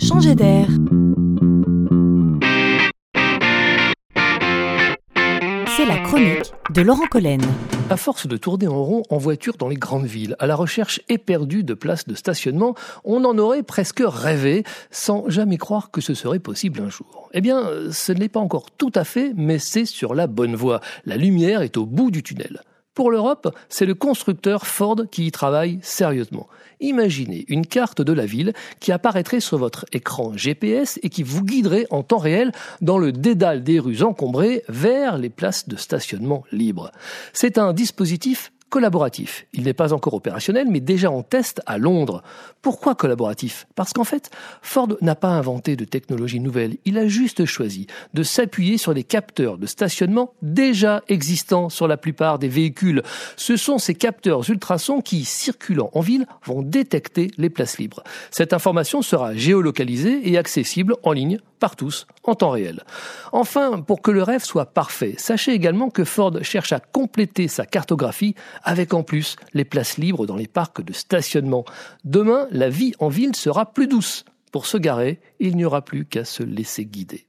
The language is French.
changer d'air. C'est la chronique de Laurent Collen. À force de tourner en rond en voiture dans les grandes villes, à la recherche éperdue de places de stationnement, on en aurait presque rêvé sans jamais croire que ce serait possible un jour. Eh bien, ce n'est pas encore tout à fait, mais c'est sur la bonne voie. La lumière est au bout du tunnel. Pour l'Europe, c'est le constructeur Ford qui y travaille sérieusement. Imaginez une carte de la ville qui apparaîtrait sur votre écran GPS et qui vous guiderait en temps réel dans le dédale des rues encombrées vers les places de stationnement libres. C'est un dispositif collaboratif. Il n'est pas encore opérationnel, mais déjà en test à Londres. Pourquoi collaboratif? Parce qu'en fait, Ford n'a pas inventé de technologie nouvelle. Il a juste choisi de s'appuyer sur les capteurs de stationnement déjà existants sur la plupart des véhicules. Ce sont ces capteurs ultrasons qui, circulant en ville, vont détecter les places libres. Cette information sera géolocalisée et accessible en ligne par tous en temps réel. Enfin, pour que le rêve soit parfait, sachez également que Ford cherche à compléter sa cartographie avec en plus les places libres dans les parcs de stationnement. Demain, la vie en ville sera plus douce. Pour se garer, il n'y aura plus qu'à se laisser guider.